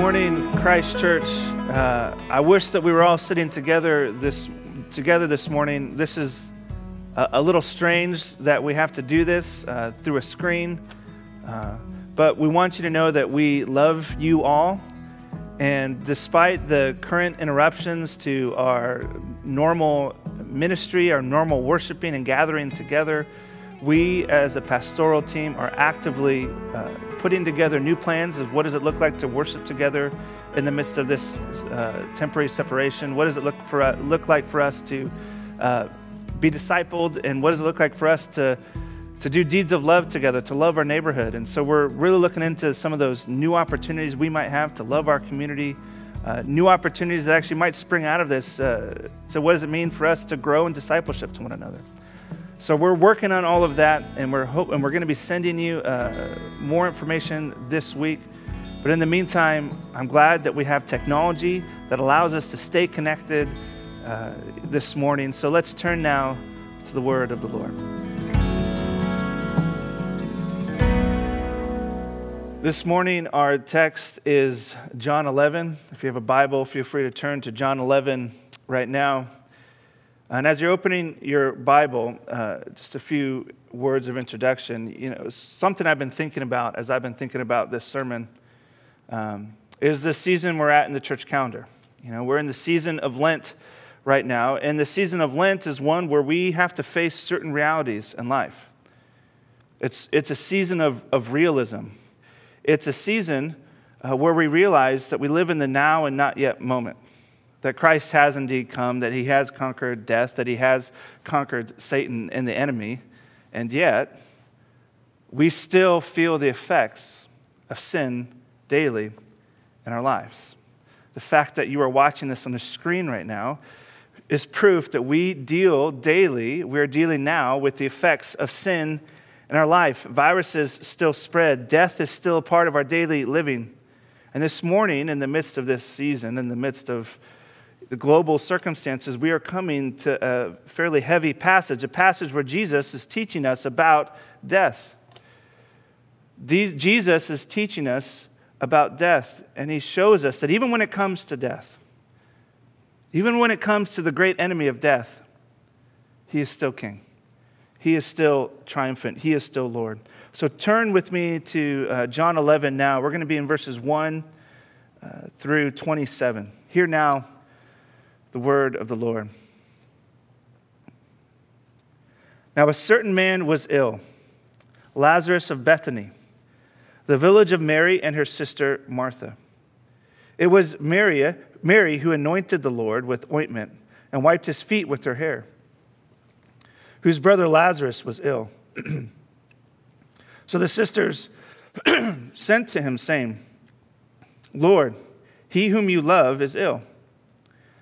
morning, Christ Church. Uh, I wish that we were all sitting together this together this morning. This is a, a little strange that we have to do this uh, through a screen, uh, but we want you to know that we love you all. And despite the current interruptions to our normal ministry, our normal worshiping and gathering together, we as a pastoral team are actively uh, putting together new plans of what does it look like to worship together in the midst of this uh, temporary separation. What does it look for uh, look like for us to uh, be discipled, and what does it look like for us to to do deeds of love together, to love our neighborhood. And so we're really looking into some of those new opportunities we might have to love our community. Uh, new opportunities that actually might spring out of this. Uh, so, what does it mean for us to grow in discipleship to one another? So we're working on all of that, and we're hope, and we're going to be sending you uh, more information this week. But in the meantime, I'm glad that we have technology that allows us to stay connected uh, this morning. So let's turn now to the word of the Lord. This morning, our text is John 11. If you have a Bible, feel free to turn to John 11 right now. And as you're opening your Bible, uh, just a few words of introduction. You know, something I've been thinking about as I've been thinking about this sermon um, is the season we're at in the church calendar. You know, we're in the season of Lent right now, and the season of Lent is one where we have to face certain realities in life. It's, it's a season of, of realism. It's a season uh, where we realize that we live in the now and not yet moment that Christ has indeed come, that he has conquered death, that he has conquered Satan and the enemy, and yet we still feel the effects of sin daily in our lives. The fact that you are watching this on the screen right now is proof that we deal daily, we're dealing now with the effects of sin in our life. Viruses still spread, death is still a part of our daily living. And this morning, in the midst of this season, in the midst of the global circumstances, we are coming to a fairly heavy passage, a passage where Jesus is teaching us about death. Jesus is teaching us about death, and he shows us that even when it comes to death, even when it comes to the great enemy of death, he is still king. He is still triumphant. He is still Lord. So turn with me to uh, John 11 now. We're going to be in verses 1 uh, through 27. Hear now the word of the Lord. Now, a certain man was ill, Lazarus of Bethany, the village of Mary and her sister Martha. It was Mary, Mary who anointed the Lord with ointment and wiped his feet with her hair, whose brother Lazarus was ill. so the sisters sent to him, saying, Lord, he whom you love is ill.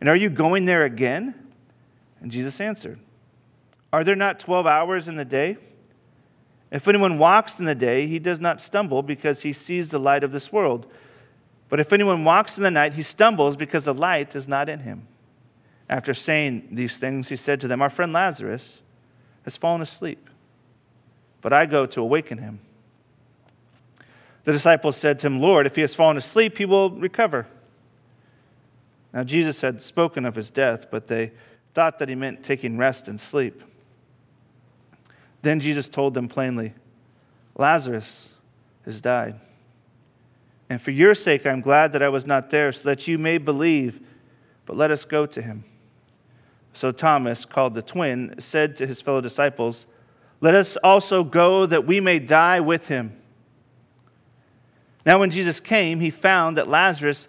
and are you going there again? And Jesus answered, Are there not 12 hours in the day? If anyone walks in the day, he does not stumble because he sees the light of this world. But if anyone walks in the night, he stumbles because the light is not in him. After saying these things, he said to them, Our friend Lazarus has fallen asleep, but I go to awaken him. The disciples said to him, Lord, if he has fallen asleep, he will recover. Now, Jesus had spoken of his death, but they thought that he meant taking rest and sleep. Then Jesus told them plainly, Lazarus has died. And for your sake, I'm glad that I was not there, so that you may believe, but let us go to him. So Thomas, called the twin, said to his fellow disciples, Let us also go that we may die with him. Now, when Jesus came, he found that Lazarus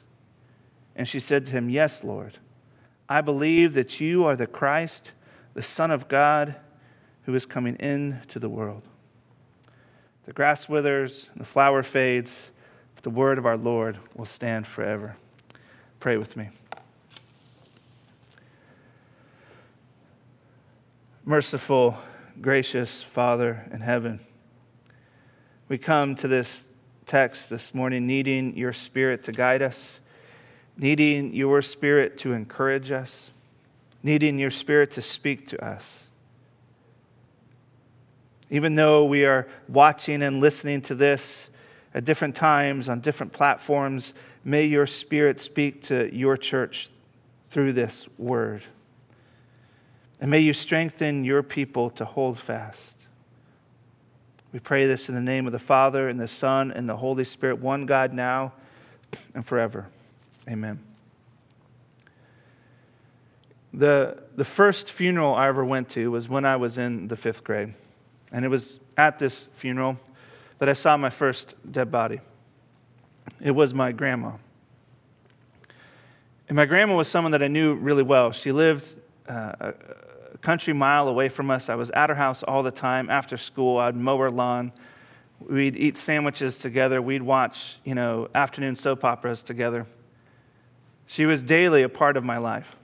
And she said to him, Yes, Lord. I believe that you are the Christ, the Son of God, who is coming into the world. The grass withers, the flower fades, but the word of our Lord will stand forever. Pray with me. Merciful, gracious Father in heaven, we come to this text this morning needing your Spirit to guide us, needing your Spirit to encourage us, needing your Spirit to speak to us. Even though we are watching and listening to this at different times on different platforms, may your Spirit speak to your church through this word. And may you strengthen your people to hold fast. We pray this in the name of the Father, and the Son, and the Holy Spirit, one God now and forever. Amen. The, the first funeral I ever went to was when I was in the fifth grade. And it was at this funeral that I saw my first dead body. It was my grandma. And my grandma was someone that I knew really well. She lived uh, a, a country mile away from us. I was at her house all the time after school. I'd mow her lawn. We'd eat sandwiches together. We'd watch, you know, afternoon soap operas together. She was daily a part of my life.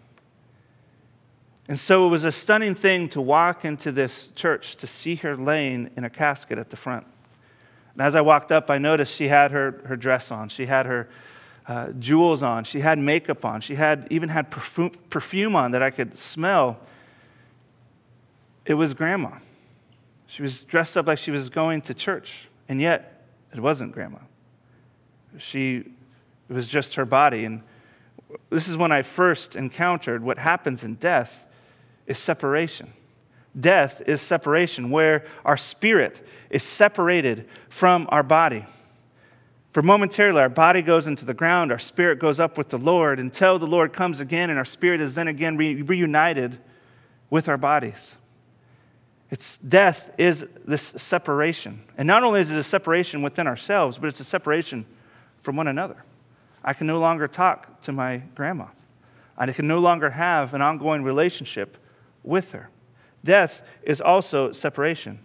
And so it was a stunning thing to walk into this church to see her laying in a casket at the front. And as I walked up, I noticed she had her, her dress on, she had her uh, jewels on, she had makeup on, she had even had perfume, perfume on that I could smell. It was grandma. She was dressed up like she was going to church, and yet it wasn't grandma. She, it was just her body. And this is when I first encountered what happens in death is separation. Death is separation, where our spirit is separated from our body. For momentarily, our body goes into the ground, our spirit goes up with the Lord until the Lord comes again, and our spirit is then again re- reunited with our bodies. It's death is this separation. And not only is it a separation within ourselves, but it's a separation from one another. I can no longer talk to my grandma. I can no longer have an ongoing relationship with her. Death is also separation.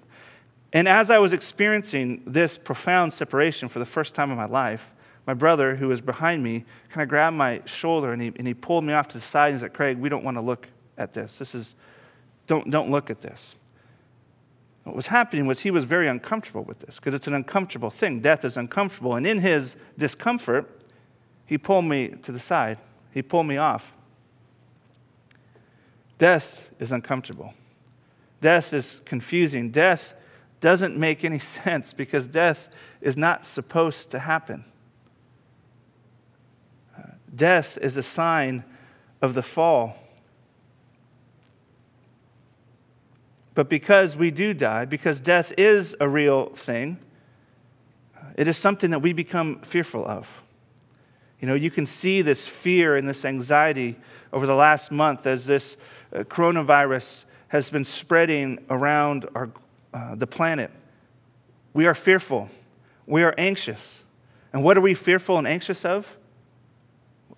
And as I was experiencing this profound separation for the first time in my life, my brother, who was behind me, kind of grabbed my shoulder and he, and he pulled me off to the side and he said, Craig, we don't want to look at this. This is, don't, don't look at this. What was happening was he was very uncomfortable with this because it's an uncomfortable thing. Death is uncomfortable. And in his discomfort, he pulled me to the side, he pulled me off. Death is uncomfortable. Death is confusing. Death doesn't make any sense because death is not supposed to happen. death is a sign of the fall. But because we do die, because death is a real thing, it is something that we become fearful of. You know, you can see this fear and this anxiety over the last month as this uh, coronavirus has been spreading around our, uh, the planet. We are fearful. We are anxious. And what are we fearful and anxious of?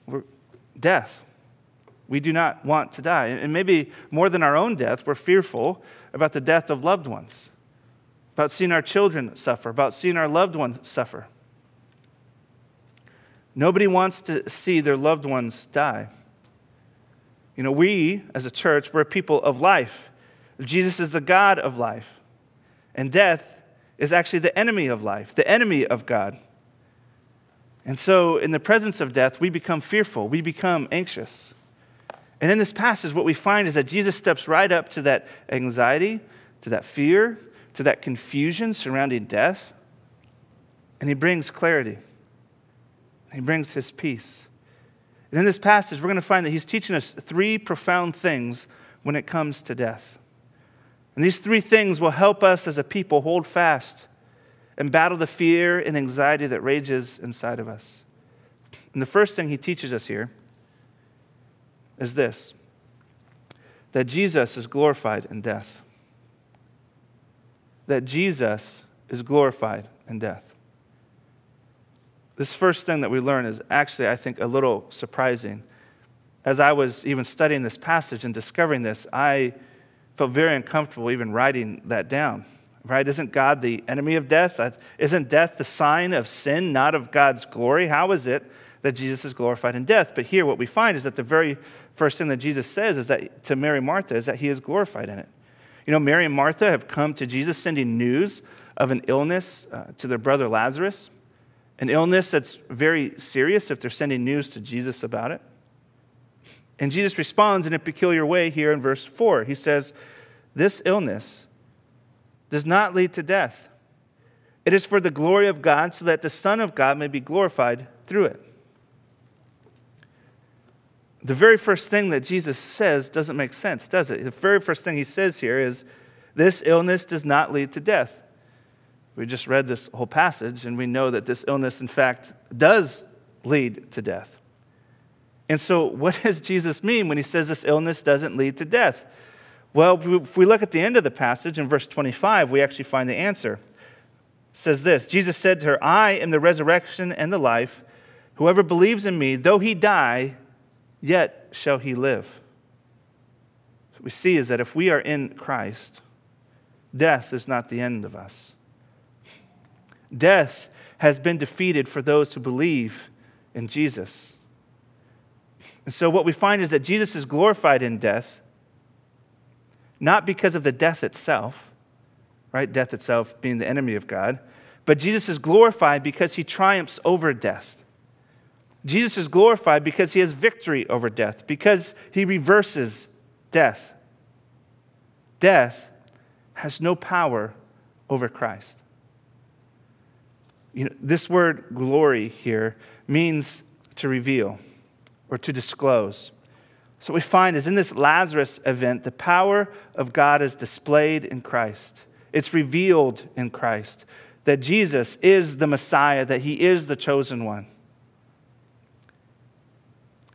We're, death. We do not want to die. And maybe more than our own death, we're fearful about the death of loved ones, about seeing our children suffer, about seeing our loved ones suffer. Nobody wants to see their loved ones die. You know, we as a church, we're people of life. Jesus is the God of life. And death is actually the enemy of life, the enemy of God. And so, in the presence of death, we become fearful, we become anxious. And in this passage, what we find is that Jesus steps right up to that anxiety, to that fear, to that confusion surrounding death, and he brings clarity. He brings his peace. And in this passage, we're going to find that he's teaching us three profound things when it comes to death. And these three things will help us as a people hold fast and battle the fear and anxiety that rages inside of us. And the first thing he teaches us here is this that Jesus is glorified in death. That Jesus is glorified in death. This first thing that we learn is actually, I think, a little surprising. As I was even studying this passage and discovering this, I felt very uncomfortable even writing that down. Right? Isn't God the enemy of death? Isn't death the sign of sin, not of God's glory? How is it that Jesus is glorified in death? But here, what we find is that the very first thing that Jesus says is that to Mary Martha is that he is glorified in it. You know, Mary and Martha have come to Jesus sending news of an illness uh, to their brother Lazarus, an illness that's very serious if they're sending news to Jesus about it. And Jesus responds in a peculiar way here in verse 4. He says, This illness does not lead to death. It is for the glory of God, so that the Son of God may be glorified through it. The very first thing that Jesus says doesn't make sense, does it? The very first thing he says here is, This illness does not lead to death. We just read this whole passage, and we know that this illness, in fact, does lead to death. And so, what does Jesus mean when he says this illness doesn't lead to death? Well, if we look at the end of the passage in verse 25, we actually find the answer. It says this Jesus said to her, I am the resurrection and the life. Whoever believes in me, though he die, yet shall he live. What we see is that if we are in Christ, death is not the end of us. Death has been defeated for those who believe in Jesus. And so, what we find is that Jesus is glorified in death, not because of the death itself, right? Death itself being the enemy of God, but Jesus is glorified because he triumphs over death. Jesus is glorified because he has victory over death, because he reverses death. Death has no power over Christ. You know, this word glory here means to reveal or to disclose. So, what we find is in this Lazarus event, the power of God is displayed in Christ. It's revealed in Christ that Jesus is the Messiah, that he is the chosen one.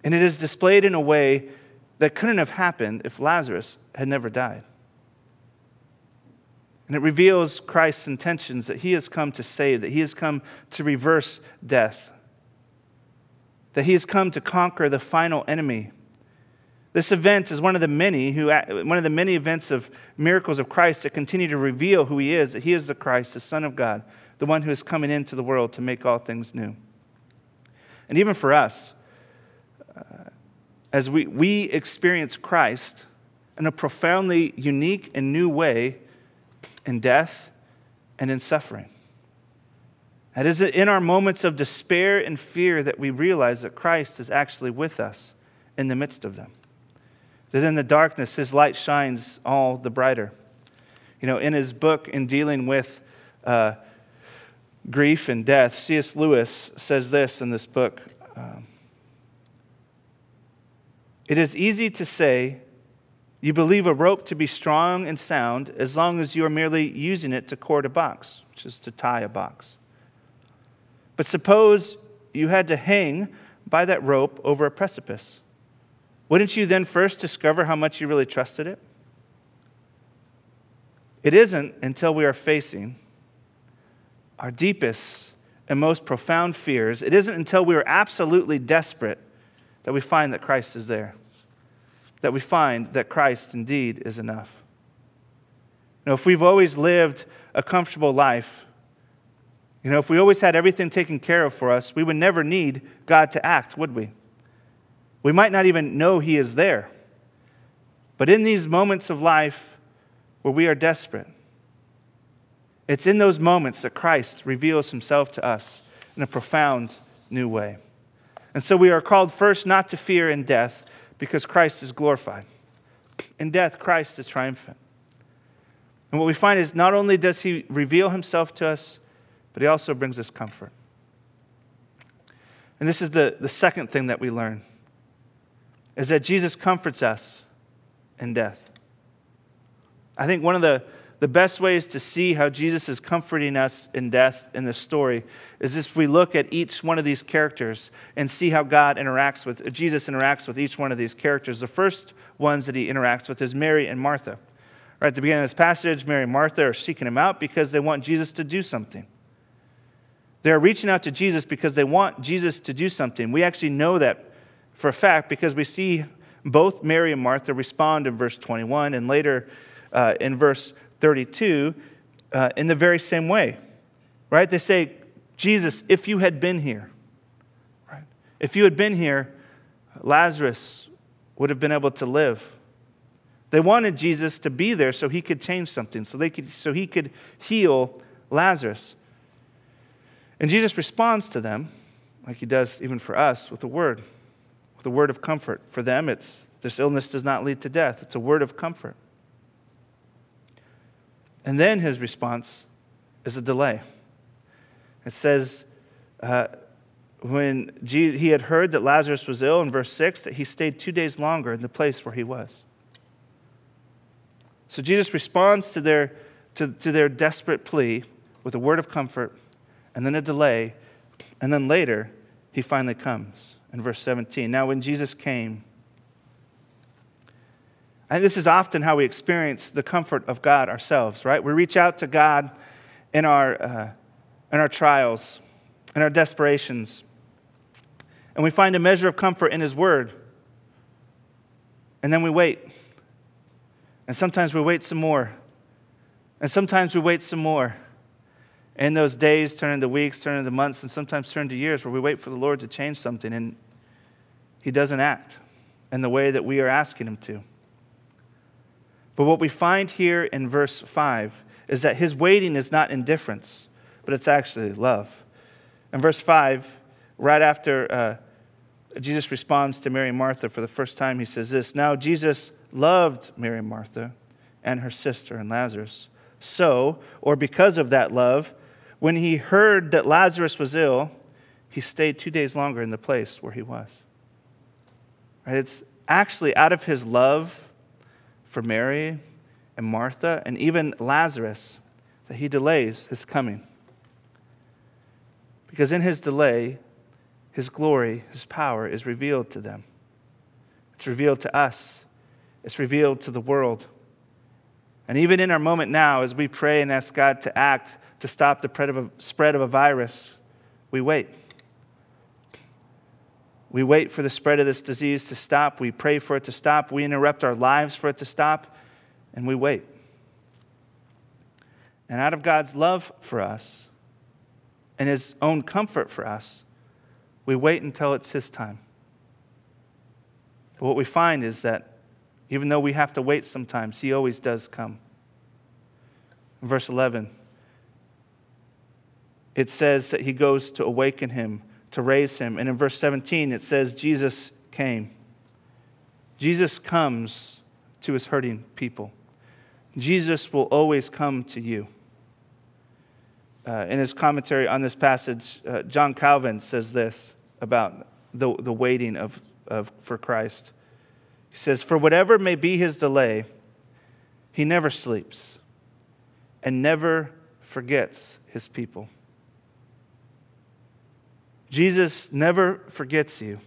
And it is displayed in a way that couldn't have happened if Lazarus had never died. And it reveals Christ's intentions that he has come to save, that he has come to reverse death that he has come to conquer the final enemy. This event is one of the many who one of the many events of miracles of Christ that continue to reveal who he is, that he is the Christ, the Son of God, the one who is coming into the world to make all things new. And even for us, uh, as we, we experience Christ in a profoundly unique and new way in death and in suffering. It is in our moments of despair and fear that we realize that Christ is actually with us in the midst of them. That in the darkness, his light shines all the brighter. You know, in his book, in dealing with uh, grief and death, C.S. Lewis says this in this book um, It is easy to say you believe a rope to be strong and sound as long as you are merely using it to cord a box, which is to tie a box. But suppose you had to hang by that rope over a precipice. Wouldn't you then first discover how much you really trusted it? It isn't until we are facing our deepest and most profound fears, it isn't until we are absolutely desperate that we find that Christ is there, that we find that Christ indeed is enough. Now, if we've always lived a comfortable life, you know, if we always had everything taken care of for us, we would never need God to act, would we? We might not even know He is there. But in these moments of life where we are desperate, it's in those moments that Christ reveals Himself to us in a profound new way. And so we are called first not to fear in death because Christ is glorified. In death, Christ is triumphant. And what we find is not only does he reveal himself to us, but he also brings us comfort. And this is the, the second thing that we learn is that Jesus comforts us in death. I think one of the, the best ways to see how Jesus is comforting us in death in this story is if we look at each one of these characters and see how God interacts with, Jesus interacts with each one of these characters. The first ones that he interacts with is Mary and Martha. Right at the beginning of this passage, Mary and Martha are seeking him out because they want Jesus to do something. They're reaching out to Jesus because they want Jesus to do something. We actually know that for a fact because we see both Mary and Martha respond in verse 21 and later uh, in verse 32 uh, in the very same way. Right? They say, Jesus, if you had been here, right? If you had been here, Lazarus would have been able to live. They wanted Jesus to be there so he could change something, so, they could, so he could heal Lazarus. And Jesus responds to them, like he does even for us, with a word with a word of comfort. For them, it's this illness does not lead to death, it's a word of comfort. And then his response is a delay. It says, uh, when he had heard that Lazarus was ill, in verse 6, that he stayed two days longer in the place where he was. So Jesus responds to their, to, to their desperate plea with a word of comfort, and then a delay, and then later, he finally comes in verse 17. Now, when Jesus came, and this is often how we experience the comfort of God ourselves, right? We reach out to God in our, uh, in our trials, in our desperations, and we find a measure of comfort in His Word. And then we wait. And sometimes we wait some more. And sometimes we wait some more. And those days turn into weeks, turn into months, and sometimes turn to years where we wait for the Lord to change something and He doesn't act in the way that we are asking Him to. But what we find here in verse 5 is that His waiting is not indifference, but it's actually love. In verse 5, right after uh, Jesus responds to Mary and Martha for the first time, He says this Now Jesus loved Mary and Martha and her sister and Lazarus. So, or because of that love, when he heard that Lazarus was ill, he stayed two days longer in the place where he was. Right? It's actually out of his love for Mary and Martha and even Lazarus that he delays his coming. Because in his delay, his glory, his power is revealed to them. It's revealed to us, it's revealed to the world. And even in our moment now, as we pray and ask God to act, to stop the spread of a virus, we wait. We wait for the spread of this disease to stop. We pray for it to stop. We interrupt our lives for it to stop, and we wait. And out of God's love for us and His own comfort for us, we wait until it's His time. But what we find is that even though we have to wait sometimes, He always does come. In verse 11, it says that he goes to awaken him, to raise him. And in verse 17, it says Jesus came. Jesus comes to his hurting people. Jesus will always come to you. Uh, in his commentary on this passage, uh, John Calvin says this about the, the waiting of, of, for Christ. He says, For whatever may be his delay, he never sleeps and never forgets his people. Jesus never forgets you,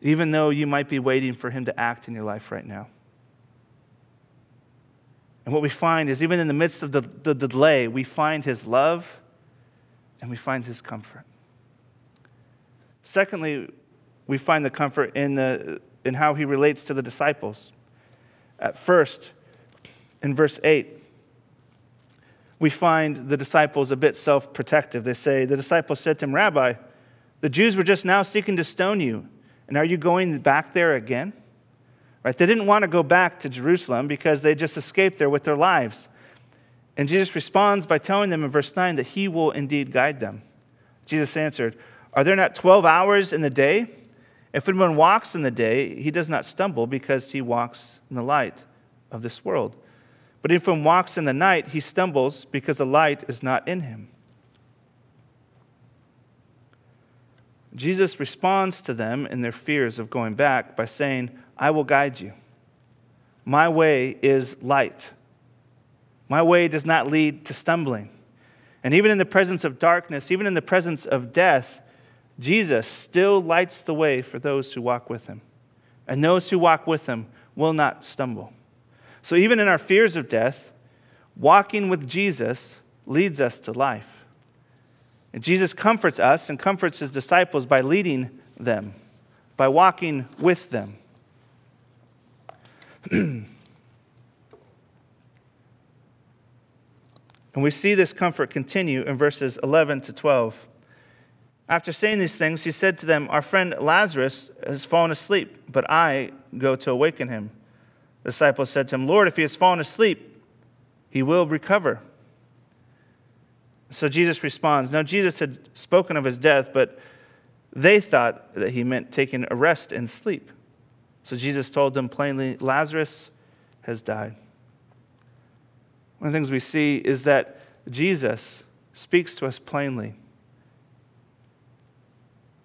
even though you might be waiting for him to act in your life right now. And what we find is, even in the midst of the, the, delay, we find his love and we find his comfort. Secondly, we find the comfort in, the, in how he relates to the disciples. At first, in verse 8, we find the disciples a bit self protective. They say, The disciples said to him, Rabbi, the Jews were just now seeking to stone you, and are you going back there again? Right? They didn't want to go back to Jerusalem because they just escaped there with their lives. And Jesus responds by telling them in verse 9 that he will indeed guide them. Jesus answered, Are there not 12 hours in the day? If anyone walks in the day, he does not stumble because he walks in the light of this world. But if one walks in the night, he stumbles because the light is not in him. Jesus responds to them in their fears of going back by saying, I will guide you. My way is light. My way does not lead to stumbling. And even in the presence of darkness, even in the presence of death, Jesus still lights the way for those who walk with him. And those who walk with him will not stumble. So even in our fears of death, walking with Jesus leads us to life. And Jesus comforts us and comforts his disciples by leading them, by walking with them. and we see this comfort continue in verses 11 to 12. After saying these things, he said to them, Our friend Lazarus has fallen asleep, but I go to awaken him. The disciples said to him, Lord, if he has fallen asleep, he will recover. So Jesus responds. Now, Jesus had spoken of his death, but they thought that he meant taking a rest and sleep. So Jesus told them plainly, Lazarus has died. One of the things we see is that Jesus speaks to us plainly.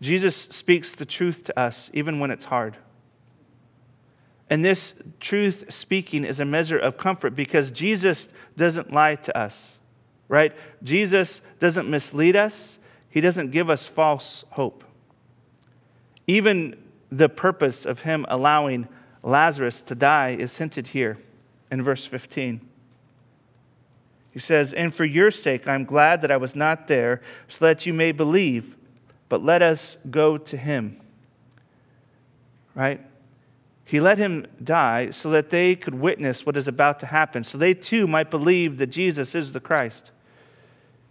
Jesus speaks the truth to us even when it's hard. And this truth speaking is a measure of comfort because Jesus doesn't lie to us right? Jesus doesn't mislead us, He doesn't give us false hope. Even the purpose of Him allowing Lazarus to die is hinted here in verse 15. He says, And for your sake I'm glad that I was not there, so that you may believe, but let us go to him. Right? He let him die so that they could witness what is about to happen, so they too might believe that Jesus is the Christ.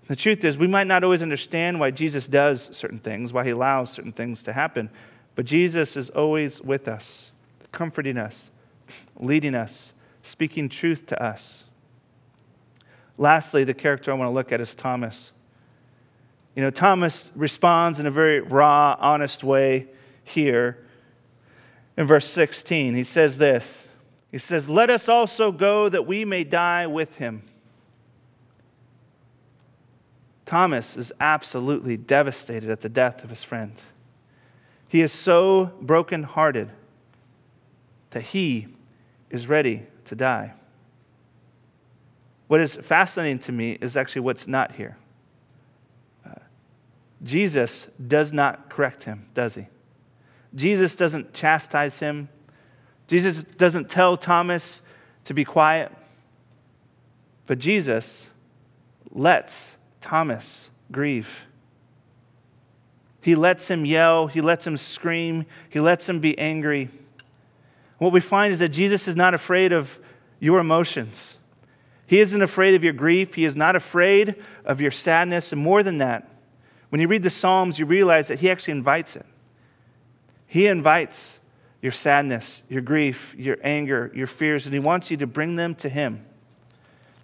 The truth is, we might not always understand why Jesus does certain things, why he allows certain things to happen, but Jesus is always with us, comforting us, leading us, speaking truth to us. Lastly, the character I want to look at is Thomas. You know, Thomas responds in a very raw, honest way here. In verse 16, he says this He says, Let us also go that we may die with him. Thomas is absolutely devastated at the death of his friend. He is so brokenhearted that he is ready to die. What is fascinating to me is actually what's not here. Uh, Jesus does not correct him, does he? Jesus doesn't chastise him. Jesus doesn't tell Thomas to be quiet. But Jesus lets Thomas grieve. He lets him yell, he lets him scream, he lets him be angry. What we find is that Jesus is not afraid of your emotions. He isn't afraid of your grief. He is not afraid of your sadness. And more than that, when you read the Psalms, you realize that He actually invites it. He invites your sadness, your grief, your anger, your fears, and He wants you to bring them to Him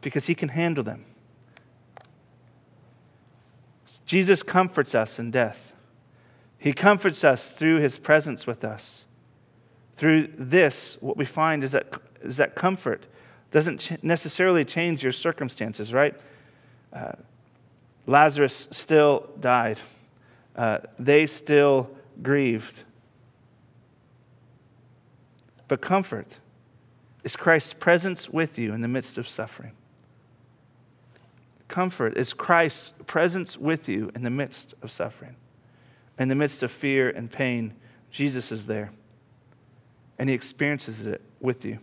because He can handle them. Jesus comforts us in death. He comforts us through his presence with us. Through this, what we find is that, is that comfort doesn't ch- necessarily change your circumstances, right? Uh, Lazarus still died, uh, they still grieved. But comfort is Christ's presence with you in the midst of suffering comfort is Christ's presence with you in the midst of suffering. In the midst of fear and pain, Jesus is there. And he experiences it with you.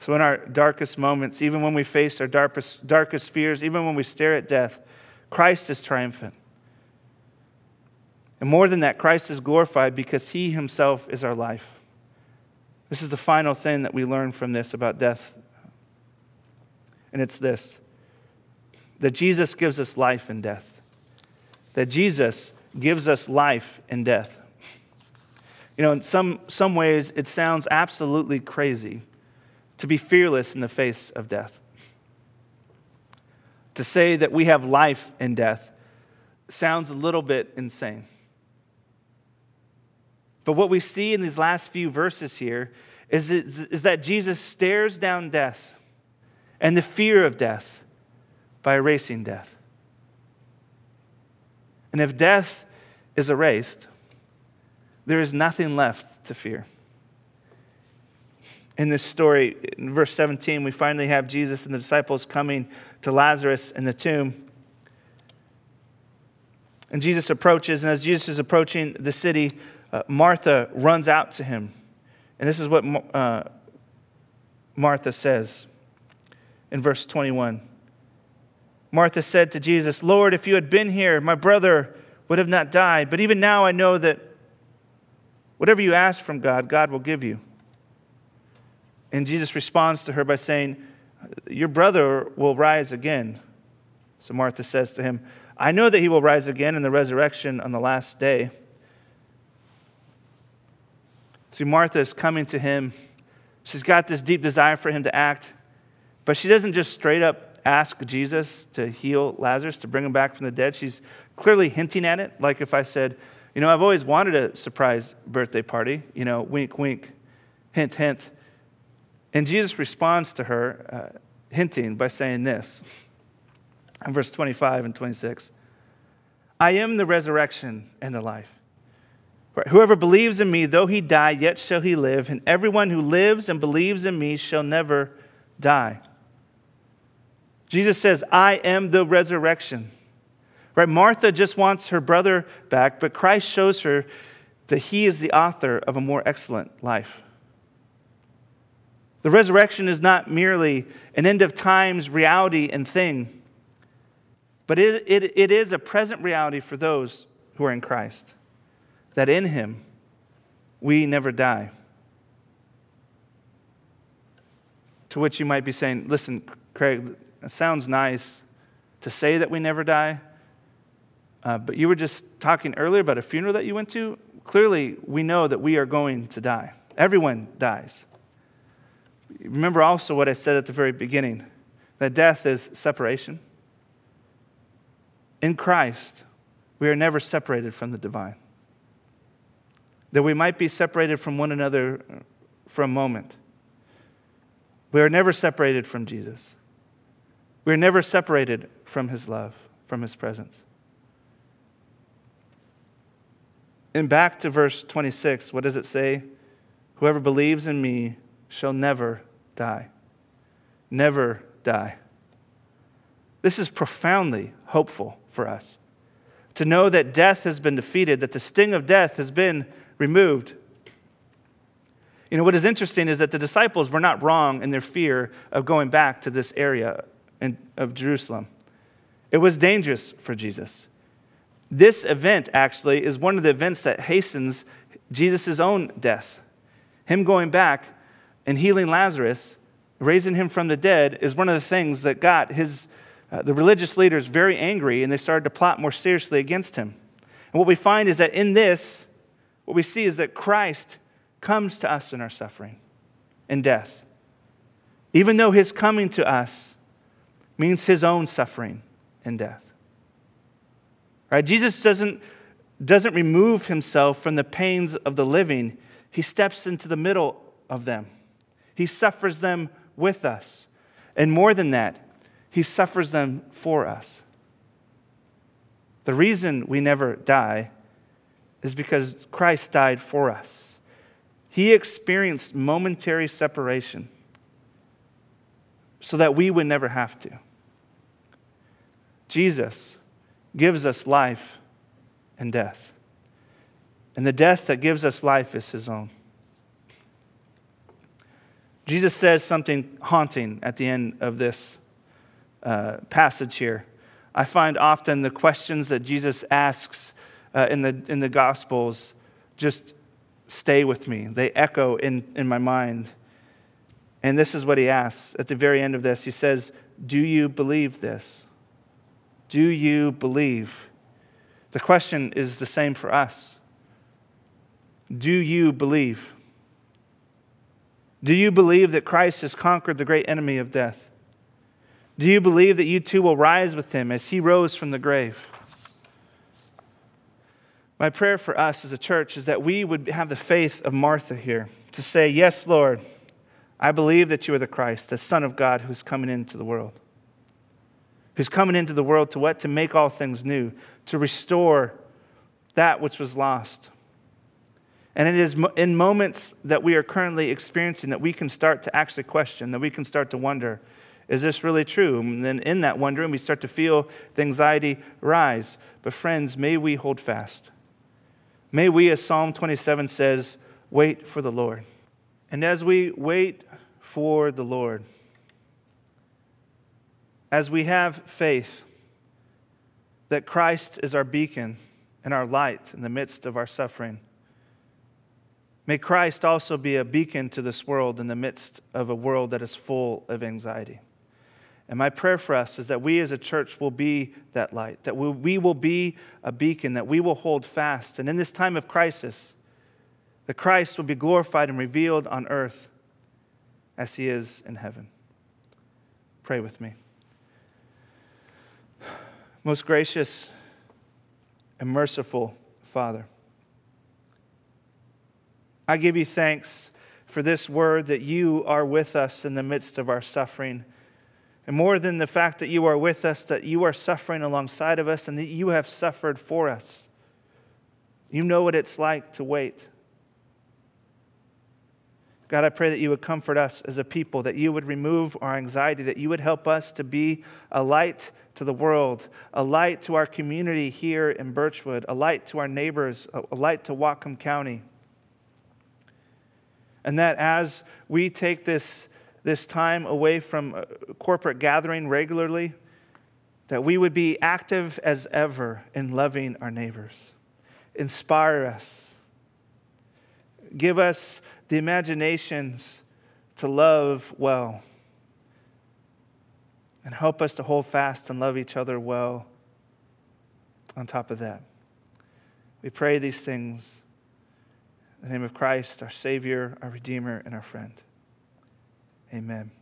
So, in our darkest moments, even when we face our darkest, darkest fears, even when we stare at death, Christ is triumphant. And more than that, Christ is glorified because he himself is our life. This is the final thing that we learn from this about death. And it's this that Jesus gives us life in death. That Jesus gives us life in death. You know, in some, some ways, it sounds absolutely crazy to be fearless in the face of death. To say that we have life in death sounds a little bit insane. But what we see in these last few verses here is, that Jesus stares down death and the fear of death by erasing death. And if death is erased, there is nothing left to fear. In this story, in verse 17, we finally have Jesus and the disciples coming to Lazarus in the tomb. And Jesus approaches, and as Jesus is approaching the city, uh, Martha runs out to him. And this is what uh, Martha says in verse 21. Martha said to Jesus, Lord, if you had been here, my brother would have not died. But even now I know that whatever you ask from God, God will give you. And Jesus responds to her by saying, Your brother will rise again. So Martha says to him, I know that he will rise again in the resurrection on the last day. See, Martha is coming to him. She's got this deep desire for him to act, but she doesn't just straight up ask Jesus to heal Lazarus, to bring him back from the dead. She's clearly hinting at it. Like if I said, You know, I've always wanted a surprise birthday party, you know, wink, wink, hint, hint. And Jesus responds to her, uh, hinting by saying this in verse 25 and 26 I am the resurrection and the life. Whoever believes in me, though he die, yet shall he live, and everyone who lives and believes in me shall never die. Jesus says, I am the resurrection. Right? Martha just wants her brother back, but Christ shows her that he is the author of a more excellent life. The resurrection is not merely an end of times reality and thing, but it, it, it is a present reality for those who are in Christ that in him we never die. To which you might be saying, listen, Craig, it sounds nice to say that we never die, uh, but you were just talking earlier about a funeral that you went to. Clearly, we know that we are going to die. Everyone dies. Remember also what I said at the very beginning that death is separation. In Christ, we are never separated from the divine that we might be separated from one another uh, for a moment. We are never separated from Jesus. We are never separated from his love, from his presence. And back to verse 26, what does it say? Whoever believes in me shall never die. Never die. This is profoundly hopeful for us. To know that death has been defeated, that the sting of death has been removed. You know, what is interesting is that the disciples were not wrong in their fear of going back to this area of Jerusalem. It was dangerous for Jesus. This event, actually, is one of the events that hastens Jesus' own death. Him going back and healing Lazarus, raising him from the dead, is one of the things that got his, uh, the religious leaders very angry and they started to plot more seriously against him. And what we find is that in this, what we see is that Christ comes to us in our suffering and death. Even though his coming to us means his own suffering and death. Right? Jesus doesn't, doesn't remove himself from the pains of the living, he steps into the middle of them. He suffers them with us. And more than that, he suffers them for us. The reason we never die is because Christ died for us. He experienced momentary separation so that we would never have to. Jesus gives us life and death. And the death that gives us life is his own. Jesus says something haunting at the end of this uh, passage here. I find often the questions that Jesus asks uh, in, the, in the Gospels just stay with me. They echo in, in my mind. And this is what he asks at the very end of this. He says, Do you believe this? Do you believe? The question is the same for us. Do you believe? Do you believe that Christ has conquered the great enemy of death? Do you believe that you too will rise with him as he rose from the grave? My prayer for us as a church is that we would have the faith of Martha here to say, Yes, Lord, I believe that you are the Christ, the Son of God who's coming into the world. Who's coming into the world to what? To make all things new, to restore that which was lost. And it is in moments that we are currently experiencing that we can start to actually question, that we can start to wonder, is this really true? And then in that wondering, we start to feel the anxiety rise. But friends, may we hold fast. May we, as Psalm 27 says, wait for the Lord. And as we wait for the Lord, as we have faith that Christ is our beacon and our light in the midst of our suffering, may Christ also be a beacon to this world in the midst of a world that is full of anxiety. And my prayer for us is that we as a church will be that light, that we will be a beacon, that we will hold fast. And in this time of crisis, that Christ will be glorified and revealed on earth as he is in heaven. Pray with me. Most gracious and merciful Father, I give you thanks for this word that you are with us in the midst of our suffering and more than the fact that you are with us, that you are suffering alongside of us and that you have suffered for us. You know what it's like to wait. God, I pray that you would comfort us as a people, that you would remove our anxiety, that you would help us to be a light to the world, a light to our community here in Birchwood, a light to our neighbors, a light to Whatcom County. And that as we take this this time away from uh, corporate gathering regularly, that we would be active as ever in loving our neighbors. Inspire us. Give us the imaginations to love well. And help us to hold fast and love each other well on top of that. We pray these things in the name of Christ, our Savior, our Redeemer, and our friend. Amen.